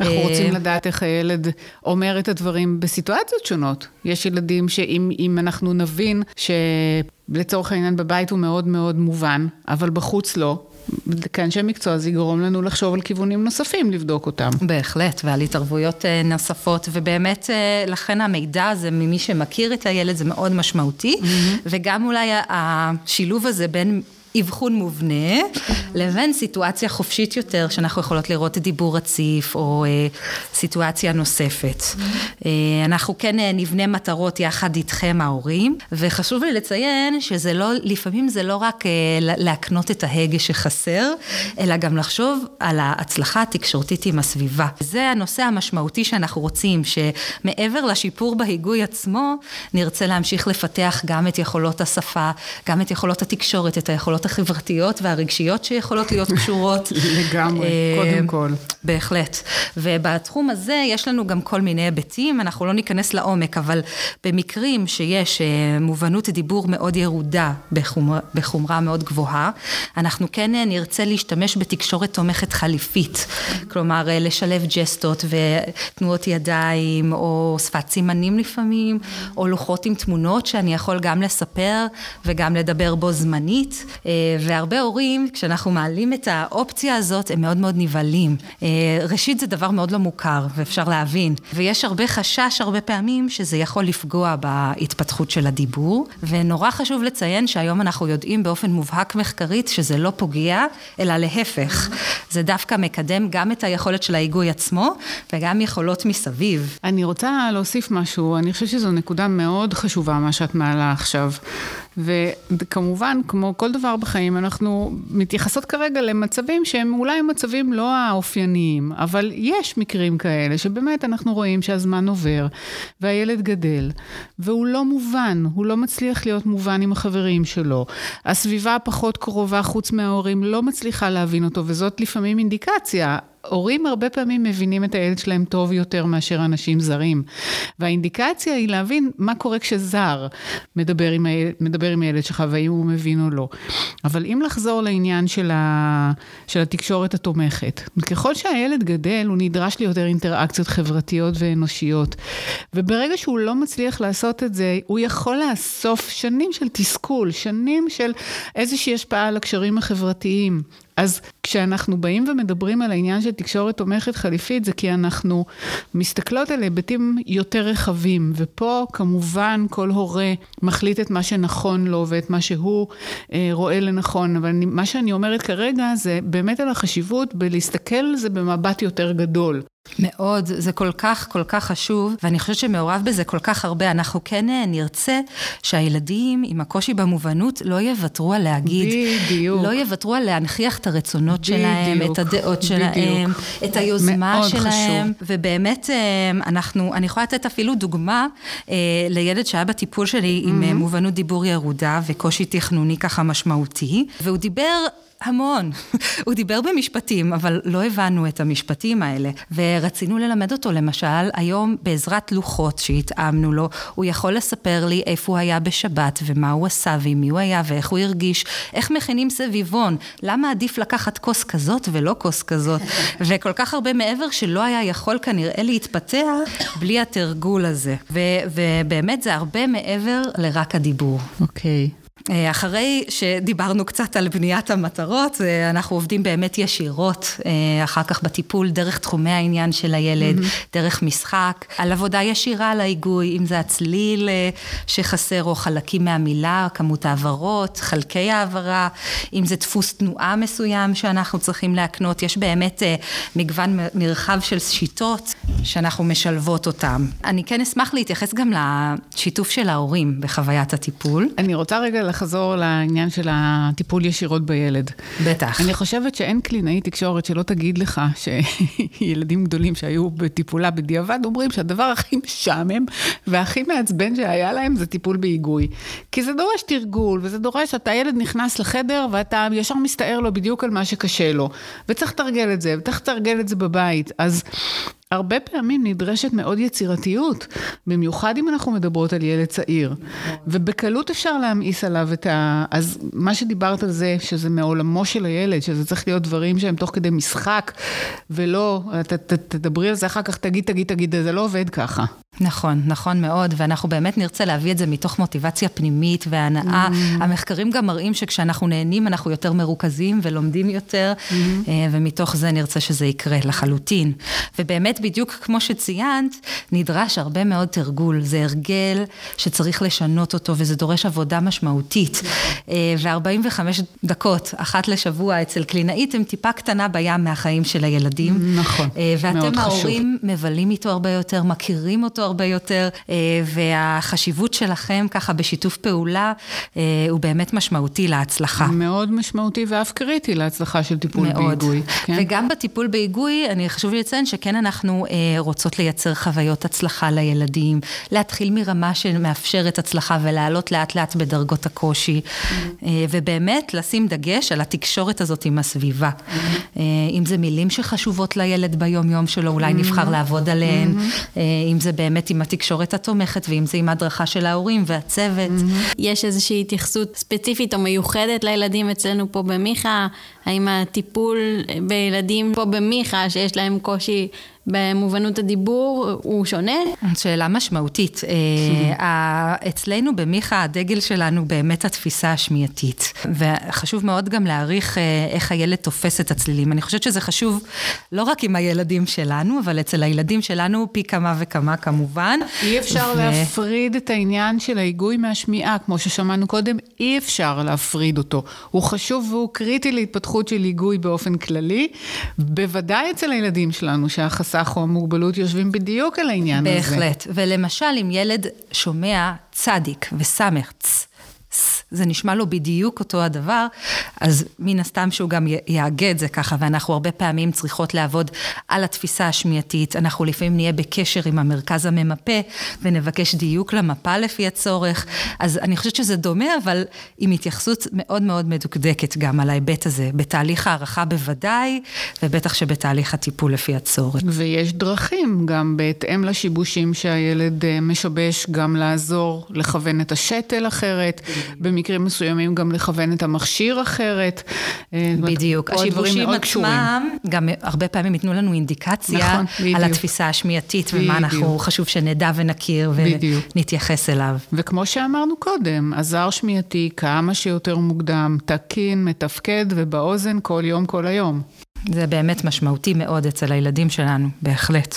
אנחנו רוצים לדעת איך הילד אומר את הדברים בסיטואציות שונות. יש ילדים שאם אנחנו נבין שלצורך העניין בבית הוא מאוד מאוד מובן, אבל בחוץ לא, כאנשי מקצוע זה יגרום לנו לחשוב על כיוונים נוספים, לבדוק אותם. בהחלט, ועל התערבויות אה, נוספות, ובאמת אה, לכן המידע הזה ממי שמכיר את הילד זה מאוד משמעותי, mm-hmm. וגם אולי השילוב הזה בין אבחון מובנה, לבין סיטואציה חופשית יותר, שאנחנו יכולות לראות דיבור רציף, או אה, סיטואציה נוספת. אה, אנחנו כן אה, נבנה מטרות יחד איתכם ההורים, וחשוב לי לציין שזה לא, לפעמים זה לא רק אה, להקנות את ההגה שחסר, אלא גם לחשוב על ההצלחה התקשורתית עם הסביבה. זה הנושא המשמעותי שאנחנו רוצים, שמעבר לשיפור בהיגוי עצמו, נרצה להמשיך לפתח גם את יכולות השפה, גם את יכולות התקשורת, את היכולות החברתיות והרגשיות שיכולות להיות קשורות. [LAUGHS] לגמרי, אה, קודם כל. בהחלט. ובתחום הזה יש לנו גם כל מיני היבטים, אנחנו לא ניכנס לעומק, אבל במקרים שיש אה, מובנות דיבור מאוד ירודה בחומרה, בחומרה מאוד גבוהה, אנחנו כן אה, נרצה להשתמש בתקשורת תומכת חליפית. כלומר, לשלב ג'סטות ותנועות ידיים, או שפת סימנים לפעמים, או לוחות עם תמונות שאני יכול גם לספר וגם לדבר בו זמנית. והרבה הורים, כשאנחנו מעלים את האופציה הזאת, הם מאוד מאוד נבהלים. אה, ראשית, זה דבר מאוד לא מוכר, ואפשר להבין. ויש הרבה חשש, הרבה פעמים, שזה יכול לפגוע בהתפתחות של הדיבור. ונורא חשוב לציין שהיום אנחנו יודעים באופן מובהק מחקרית שזה לא פוגע, אלא להפך. זה דווקא מקדם גם את היכולת של ההיגוי עצמו, וגם יכולות מסביב. אני רוצה להוסיף משהו, אני חושבת שזו נקודה מאוד חשובה, מה שאת מעלה עכשיו. וכמובן, כמו כל דבר בחיים, אנחנו מתייחסות כרגע למצבים שהם אולי מצבים לא האופייניים, אבל יש מקרים כאלה שבאמת אנחנו רואים שהזמן עובר, והילד גדל, והוא לא מובן, הוא לא מצליח להיות מובן עם החברים שלו. הסביבה הפחות קרובה, חוץ מההורים, לא מצליחה להבין אותו, וזאת לפעמים אינדיקציה. הורים הרבה פעמים מבינים את הילד שלהם טוב יותר מאשר אנשים זרים. והאינדיקציה היא להבין מה קורה כשזר מדבר עם, הילד, מדבר עם הילד שלך והאם הוא מבין או לא. אבל אם לחזור לעניין של, ה, של התקשורת התומכת, ככל שהילד גדל הוא נדרש ליותר אינטראקציות חברתיות ואנושיות. וברגע שהוא לא מצליח לעשות את זה, הוא יכול לאסוף שנים של תסכול, שנים של איזושהי השפעה על הקשרים החברתיים. אז כשאנחנו באים ומדברים על העניין של תקשורת תומכת חליפית, זה כי אנחנו מסתכלות על היבטים יותר רחבים, ופה כמובן כל הורה מחליט את מה שנכון לו ואת מה שהוא אה, רואה לנכון, אבל אני, מה שאני אומרת כרגע זה באמת על החשיבות בלהסתכל על זה במבט יותר גדול. מאוד, זה כל כך, כל כך חשוב, ואני חושבת שמעורב בזה כל כך הרבה. אנחנו כן אה, נרצה שהילדים עם הקושי במובנות לא יוותרו על להגיד. בדיוק. לא יוותרו על להנכיח את הרצונות בדיוק, שלהם, את הדעות שלהם, בדיוק. את היוזמה מאוד שלהם. חשוב. ובאמת, אה, אנחנו, אני יכולה לתת אפילו דוגמה אה, לילד שהיה בטיפול שלי עם mm-hmm. מובנות דיבור ירודה וקושי תכנוני ככה משמעותי, והוא דיבר המון. [LAUGHS] הוא דיבר במשפטים, אבל לא הבנו את המשפטים האלה. ורצינו ללמד אותו, למשל, היום בעזרת לוחות שהתאמנו לו, הוא יכול לספר לי איפה הוא היה בשבת, ומה הוא עשה, ועם מי הוא היה, ואיך הוא הרגיש, איך מכינים סביבון, למה עדיף לקחת כוס כזאת ולא כוס כזאת, [LAUGHS] וכל כך הרבה מעבר שלא היה יכול כנראה להתפתח בלי התרגול הזה. ובאמת זה הרבה מעבר לרק הדיבור. אוקיי. Okay. אה, אחרי שדיברנו קצת על בניית המטרות, אה, אנחנו עובדים באמת ישירות, אה, אחר כך בטיפול, דרך תחומי העניין של הילד, mm-hmm. דרך משחק, על עבודה ישירה על ההיגוי, אם זה הצליל שחסר או חלקים מהמילה, כמות העברות, חלקי העברה, אם זה דפוס תנועה מסוים שאנחנו צריכים להקנות, יש באמת מגוון נרחב של שיטות שאנחנו משלבות אותן. אני כן אשמח להתייחס גם לשיתוף של ההורים בחוויית הטיפול. אני רוצה רגע לחזור לעניין של הטיפול ישירות בילד. בטח. אני חושבת שאין קלינאי תקשורת שלא תגיד לך שילדים [LAUGHS] גדולים שהיו בטיפולה בדיעבד אומרים שהדבר הכי משעמם והכי מעצבן שהיה להם זה טיפול בהיגוי. כי זה דורש תרגול, וזה דורש שאתה ילד נכנס לחדר ואתה ישר מסתער לו בדיוק על מה שקשה לו. וצריך לתרגל את זה, וצריך לתרגל את זה בבית. אז הרבה פעמים נדרשת מאוד יצירתיות, במיוחד אם אנחנו מדברות על ילד צעיר. ובקלות אפשר להמאיס עליו את ה... אז מה שדיברת על זה, שזה מעולמו של הילד, שזה צריך להיות דברים שהם תוך כדי משחק, ולא, ת, ת, תדברי על זה אחר כך, תגיד, תגיד, תגיד, זה לא עובד ככה. נכון, נכון מאוד, ואנחנו באמת נרצה להביא את זה מתוך מוטיבציה פנימית והנאה. Mm-hmm. המחקרים גם מראים שכשאנחנו נהנים אנחנו יותר מרוכזים ולומדים יותר, mm-hmm. ומתוך זה נרצה שזה יקרה לחלוטין. ובאמת, בדיוק כמו שציינת, נדרש הרבה מאוד תרגול. זה הרגל שצריך לשנות אותו, וזה דורש עבודה משמעותית. אה, ו-45 דקות, אחת לשבוע אצל קלינאית, הם טיפה קטנה בים מהחיים של הילדים. נכון, אה, מאוד חשוב. ואתם ההורים מבלים איתו הרבה יותר, מכירים אותו הרבה יותר, אה, והחשיבות שלכם ככה בשיתוף פעולה הוא באמת משמעותי להצלחה. מאוד משמעותי ואף קריטי להצלחה של טיפול מאוד. בהיגוי. כן? וגם בטיפול בהיגוי, אני חשוב לי לציין שכן אנחנו רוצות לייצר חוויות הצלחה לילדים, להתחיל מרמה שמאפשרת הצלחה ולעלות לאט לאט בדרגות הקושי, mm-hmm. ובאמת לשים דגש על התקשורת הזאת עם הסביבה. Mm-hmm. אם זה מילים שחשובות לילד ביום-יום שלו, אולי mm-hmm. נבחר לעבוד עליהן, mm-hmm. אם זה באמת עם התקשורת התומכת, ואם זה עם ההדרכה של ההורים והצוות. Mm-hmm. יש איזושהי התייחסות ספציפית או מיוחדת לילדים אצלנו פה במיכה? האם הטיפול בילדים פה במיכה, שיש להם קושי במובנות הדיבור הוא שונה? שאלה משמעותית. אה, [LAUGHS] אצלנו במיכה הדגל שלנו באמת התפיסה השמיעתית. וחשוב מאוד גם להעריך אה, איך הילד תופס את הצלילים. אני חושבת שזה חשוב לא רק עם הילדים שלנו, אבל אצל הילדים שלנו פי כמה וכמה כמובן. אי אפשר ו... להפריד את העניין של ההיגוי מהשמיעה, כמו ששמענו קודם, אי אפשר להפריד אותו. הוא חשוב והוא קריטי להתפתחות של היגוי באופן כללי, בוודאי אצל הילדים שלנו, שהחס... המסך או המוגבלות יושבים בדיוק על העניין בהחלט. הזה. בהחלט. ולמשל, אם ילד שומע צדיק וסמך, צ, זה נשמע לו בדיוק אותו הדבר, אז מן הסתם שהוא גם יאגד את זה ככה, ואנחנו הרבה פעמים צריכות לעבוד על התפיסה השמיעתית, אנחנו לפעמים נהיה בקשר עם המרכז הממפה, ונבקש דיוק למפה לפי הצורך, אז אני חושבת שזה דומה, אבל עם התייחסות מאוד מאוד מדוקדקת גם על ההיבט הזה, בתהליך הערכה בוודאי, ובטח שבתהליך הטיפול לפי הצורך. ויש דרכים, גם בהתאם לשיבושים שהילד אה, משבש, גם לעזור לכוון את השתל אחרת, במקרים מסוימים גם לכוון את המכשיר אחרת. אה, בדיוק, השיבושים עצמם, גם הרבה פעמים ייתנו לנו אינדיקציה נכון, על התפיסה השמיעתית, בדיוק. ומה אנחנו חשוב שנדע ונכיר ונתייחס אליו. וכמו שאמרנו קודם, עזר שמיעתי כמה שיותר מוקדם, תקין, מתפקד ובאוזן כל יום, כל היום. זה באמת משמעותי מאוד אצל הילדים שלנו, בהחלט.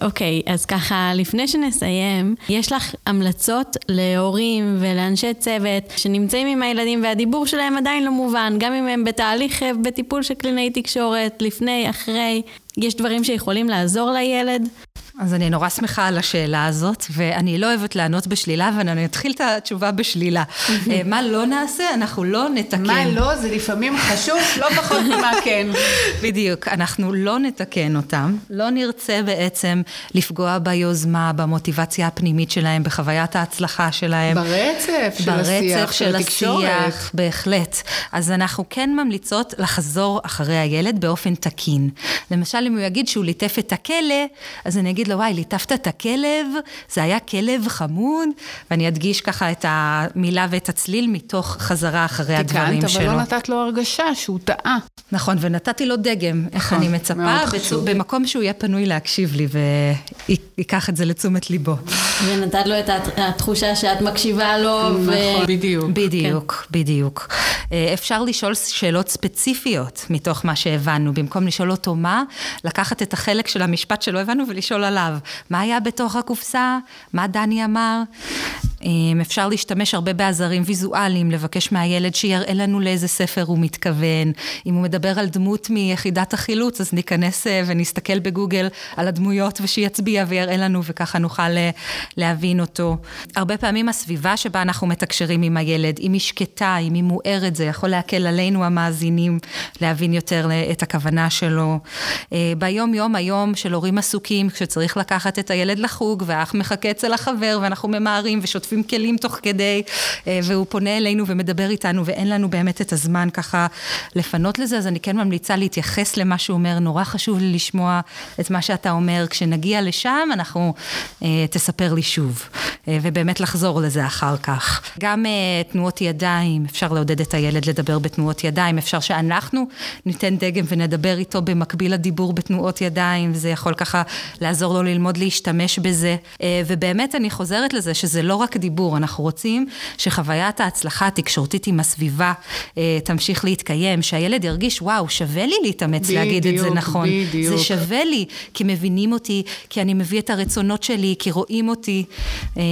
אוקיי, okay, אז ככה, לפני שנסיים, יש לך המלצות להורים ולאנשי צוות שנמצאים עם הילדים והדיבור שלהם עדיין לא מובן, גם אם הם בתהליך אה, בטיפול של קלינאי תקשורת, לפני, אחרי, יש דברים שיכולים לעזור לילד? אז אני נורא שמחה על השאלה הזאת, ואני לא אוהבת לענות בשלילה, אבל אני אתחיל את התשובה בשלילה. [LAUGHS] אה, מה לא נעשה? אנחנו לא נתקן. מה לא? זה לפעמים חשוב, לא פחות ממה כן. [LAUGHS] בדיוק, אנחנו לא נתקן אותם, לא נרצה בעצם לפגוע ביוזמה, במוטיבציה הפנימית שלהם, בחוויית ההצלחה שלהם. ברצף של השיח, של התקשורת. ברצף של השיח, בהחלט. אז אנחנו כן ממליצות לחזור אחרי הילד באופן תקין. למשל, אם הוא יגיד שהוא ליטף את הכלא, אז אני אגיד לו, וואי, ליטפת את הכלב, זה היה כלב חמוד, ואני אדגיש ככה את המילה ואת הצליל מתוך חזרה אחרי הדברים שלו. תיקנת, אבל לא נתת לו הרגשה שהוא טעה. נכון, ונתתי לו דגם, איך נכון, אני מצפה, בצו, במקום שהוא יהיה פנוי להקשיב לי וייקח את זה לתשומת ליבו. ונתת לו את התחושה שאת מקשיבה לו. נכון, ו... בדיוק. בדיוק, כן. בדיוק. אה, אפשר לשאול שאלות ספציפיות מתוך מה שהבנו, במקום לשאול אותו מה, לקחת את החלק של המשפט שלא הבנו ולשאול עליו. מה היה בתוך הקופסה? מה דני אמר? אמ, אפשר להשתמש הרבה בעזרים ויזואליים, לבקש מהילד שיראה לנו לאיזה ספר הוא מתכוון. אם הוא מדבר על דמות מיחידת החילוץ, אז ניכנס אה, ונסתכל בגוגל על הדמויות ושיצביע ויראה לנו, וככה נוכל אה, להבין אותו. הרבה פעמים הסביבה שבה אנחנו מתקשרים עם הילד, אם היא שקטה, אם היא מוארת, זה יכול להקל עלינו המאזינים להבין יותר אה, את הכוונה שלו. ביום יום היום של הורים עסוקים, כשצריך לקחת את הילד לחוג, והאח מחכה אצל החבר, ואנחנו ממהרים ושוטפים שוטפים כלים תוך כדי, אה, והוא פונה אלינו ומדבר איתנו, ואין לנו באמת את הזמן ככה לפנות לזה, אז אני כן ממליצה להתייחס למה שהוא אומר, נורא חשוב לי לשמוע את מה שאתה אומר. כשנגיע לשם, אנחנו, אה, תספר לי שוב, אה, ובאמת לחזור לזה אחר כך. גם תנועות ידיים, אפשר לעודד את הילד לדבר בתנועות ידיים, אפשר שאנחנו ניתן דגם ונדבר איתו במקביל לדיבור בתנועות ידיים, וזה יכול ככה לעזור לו ללמוד להשתמש בזה. ובאמת אני חוזרת לזה שזה לא רק דיבור, אנחנו רוצים שחוויית ההצלחה התקשורתית עם הסביבה אה, תמשיך להתקיים, שהילד ירגיש, וואו, שווה לי להתאמץ בדיוק, להגיד את זה נכון. בדיוק. זה שווה לי, כי מבינים אותי, כי אני מביא את הרצונות שלי, כי רואים אותי. אה,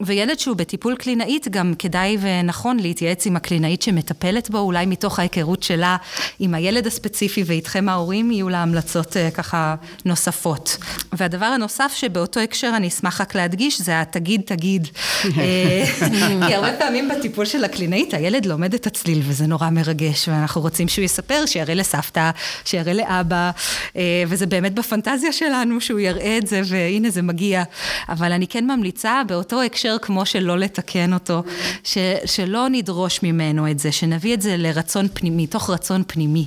וילד שהוא בטיפול קלינאית, גם כדאי ונכון להתייעץ עם הקלינאית שמטפלת בו, אולי מתוך ההיכרות שלה עם הילד הספציפי ואיתכם ההורים, יהיו לה המלצות אה, ככה נוספות. והדבר הנוסף שבאותו הקשר אני אשמח רק להדגיש, זה התגיד תגיד. אה, [LAUGHS] כי הרבה פעמים בטיפול של הקלינאית הילד לומד את הצליל וזה נורא מרגש ואנחנו רוצים שהוא יספר, שיראה לסבתא, שיראה לאבא אה, וזה באמת בפנטזיה שלנו שהוא יראה את זה והנה זה מגיע. אבל אני כן ממליצה באותו הקשר כמו שלא לתקן אותו, ש, שלא נדרוש ממנו את זה, שנביא את זה לרצון פנימי, תוך רצון פנימי.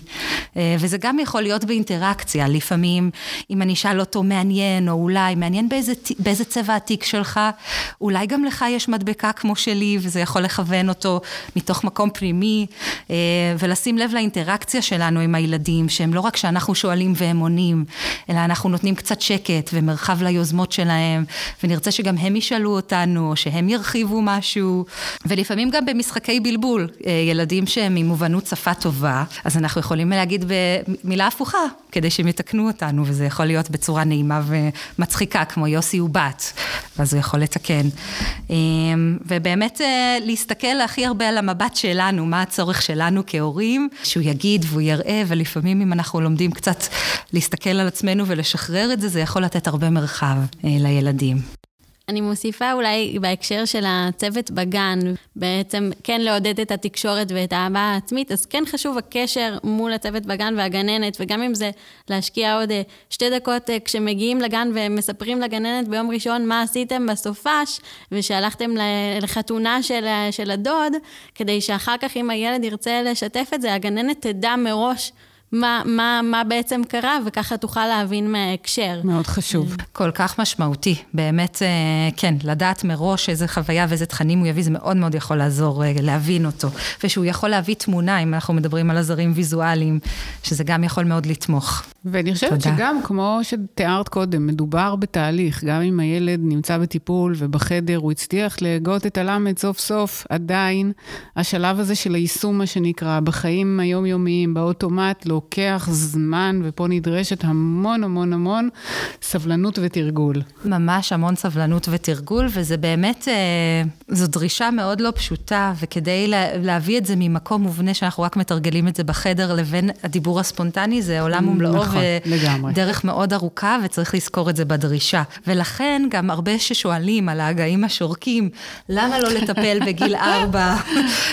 אה, וזה גם יכול להיות באינטראקציה, לפעמים אם אני אשאל אותו מעניין או אולי מעניין באיזה, באיזה צבע התיק שלך, אולי גם לך יש מדבקה כמו שלי, וזה יכול לכוון אותו מתוך מקום פנימי, אה, ולשים לב לאינטראקציה שלנו עם הילדים, שהם לא רק שאנחנו שואלים והם עונים, אלא אנחנו נותנים קצת שקט ומרחב ליוזמות שלהם, ונרצה שגם הם ישאלו אותנו, או שהם ירחיבו משהו, ולפעמים גם במשחקי בלבול, אה, ילדים שהם עם מובנות שפה טובה, אז אנחנו יכולים להגיד במילה הפוכה, כדי שהם יתקנו אותנו, וזה יכול להיות בצורה נעימה ומצחיקה, כמו יוסי הוא בת, אז הוא יכול לתקן. אמ, ובאמת אה, להסתכל הכי הרבה על המבט שלנו, מה הצורך שלנו כהורים, שהוא יגיד והוא יראה, ולפעמים אם אנחנו לומדים קצת להסתכל על עצמנו ולשחרר את זה, זה יכול לתת הרבה מרחב אה, לילדים. אני מוסיפה אולי בהקשר של הצוות בגן, בעצם כן לעודד את התקשורת ואת האהבה העצמית, אז כן חשוב הקשר מול הצוות בגן והגננת, וגם אם זה להשקיע עוד אה, שתי דקות אה, כשמגיעים לגן ומספרים לגננת ביום ראשון מה עשיתם בסופש, ושהלכתם לחתונה של, של הדוד, כדי שאחר כך אם הילד ירצה לשתף את זה, הגננת תדע מראש. מה, מה, מה בעצם קרה, וככה תוכל להבין מההקשר. מאוד חשוב. כל כך משמעותי. באמת, אה, כן, לדעת מראש איזה חוויה ואיזה תכנים הוא יביא, זה מאוד מאוד יכול לעזור אה, להבין אותו. ושהוא יכול להביא תמונה, אם אנחנו מדברים על עזרים ויזואליים, שזה גם יכול מאוד לתמוך. ואני חושבת תודה. שגם, כמו שתיארת קודם, מדובר בתהליך. גם אם הילד נמצא בטיפול ובחדר, הוא הצליח להגות את הלמד סוף סוף, עדיין, השלב הזה של היישום, מה שנקרא, בחיים היומיומיים, באוטומט, לא לוקח זמן, ופה נדרשת המון המון המון סבלנות ותרגול. ממש המון סבלנות ותרגול, וזה באמת, אה, זו דרישה מאוד לא פשוטה, וכדי לה, להביא את זה ממקום מובנה שאנחנו רק מתרגלים את זה בחדר, לבין הדיבור הספונטני, זה עולם ומלואו, נכון. ודרך מאוד ארוכה, וצריך לזכור את זה בדרישה. ולכן גם הרבה ששואלים על ההגאים השורקים, למה לא לטפל בגיל [LAUGHS] ארבע,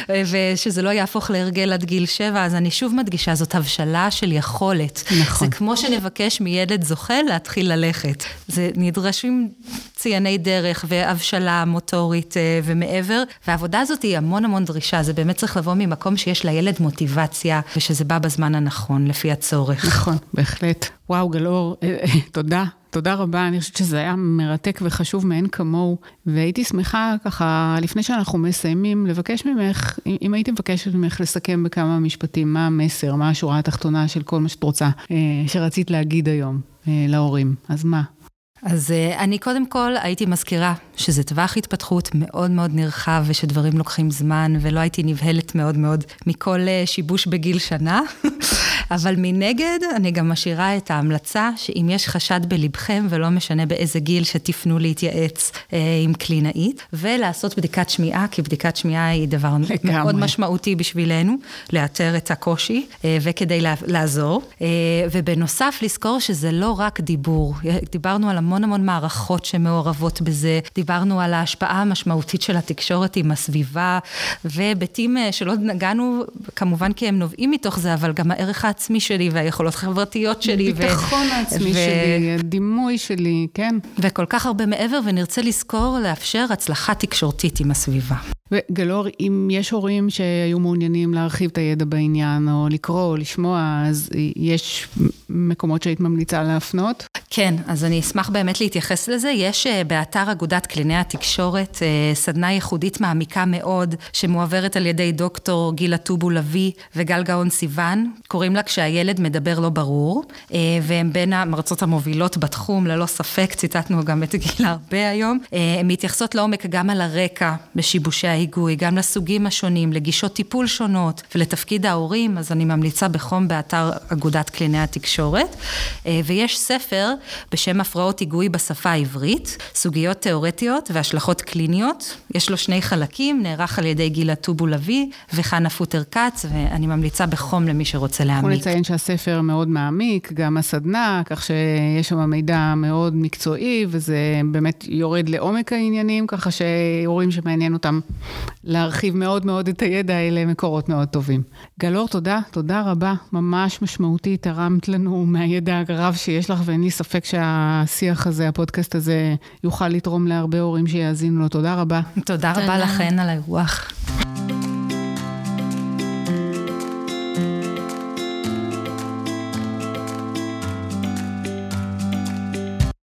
ושזה לא יהפוך להרגל עד גיל שבע, אז אני שוב מדגישה, זאת הבשלה. הגדלה של יכולת. נכון. זה כמו שנבקש מילד זוכה להתחיל ללכת. זה נדרשים צייני דרך והבשלה מוטורית אה, ומעבר, והעבודה הזאת היא המון המון דרישה, זה באמת צריך לבוא ממקום שיש לילד מוטיבציה, ושזה בא בזמן הנכון, לפי הצורך. נכון, בהחלט. וואו, גלאור, אה, אה, תודה. תודה רבה, אני חושבת שזה היה מרתק וחשוב מאין כמוהו, והייתי שמחה ככה, לפני שאנחנו מסיימים, לבקש ממך, אם הייתי מבקשת ממך לסכם בכמה משפטים, מה המסר, מה השורה התחתונה של כל מה שאת רוצה, שרצית להגיד היום להורים, אז מה? אז uh, אני קודם כל הייתי מזכירה שזה טווח התפתחות מאוד מאוד נרחב ושדברים לוקחים זמן, ולא הייתי נבהלת מאוד מאוד מכל uh, שיבוש בגיל שנה. [LAUGHS] אבל מנגד, אני גם משאירה את ההמלצה שאם יש חשד בלבכם, ולא משנה באיזה גיל, שתפנו להתייעץ uh, עם קלינאית, ולעשות בדיקת שמיעה, כי בדיקת שמיעה היא דבר לגמרי. מאוד משמעותי בשבילנו, לאתר את הקושי, uh, וכדי לעזור. Uh, ובנוסף, לזכור שזה לא רק דיבור. דיברנו על המון... המון המון מערכות שמעורבות בזה. דיברנו על ההשפעה המשמעותית של התקשורת עם הסביבה, והיבטים אה, שלא נגענו, כמובן כי הם נובעים מתוך זה, אבל גם הערך העצמי שלי והיכולות החברתיות שלי. הביטחון ו... העצמי ו... שלי, הדימוי שלי, כן. וכל כך הרבה מעבר, ונרצה לזכור לאפשר הצלחה תקשורתית עם הסביבה. וגלור, אם יש הורים שהיו מעוניינים להרחיב את הידע בעניין, או לקרוא, או לשמוע, אז יש מקומות שהיית ממליצה להפנות? כן, אז אני אשמח באמת להתייחס לזה. יש אה, באתר אגודת קליני התקשורת אה, סדנה ייחודית מעמיקה מאוד, שמועברת על ידי דוקטור גילה טובו לביא וגל גאון סיוון. קוראים לה כשהילד מדבר לא ברור, אה, והם בין המרצות המובילות בתחום, ללא ספק, ציטטנו גם את גילה הרבה היום. הן מתייחסות לעומק גם על הרקע בשיבושי ההיגוי, גם לסוגים השונים, לגישות טיפול שונות ולתפקיד ההורים, אז אני ממליצה בחום באתר אגודת קליני התקשורת. ויש ספר בשם הפרעות היגוי בשפה העברית, סוגיות תיאורטיות והשלכות קליניות. יש לו שני חלקים, נערך על ידי גילה טובו לביא וחנה פוטר כץ, ואני ממליצה בחום למי שרוצה להעמיק. אנחנו נציין שהספר מאוד מעמיק, גם הסדנה, כך שיש שם מידע מאוד מקצועי, וזה באמת יורד לעומק העניינים, ככה שהורים שמעניין אותם להרחיב מאוד מאוד את הידע, אלה מקורות מאוד טובים. גלאור, תודה, תודה רבה, ממש משמעותי, תרמת לנו מהידע הרב שיש לך, ואין לי ספק שהשיח הזה, הפודקאסט הזה, יוכל לתרום להרבה הורים שיאזינו לו. תודה רבה. תודה. רבה לכן על האירוח.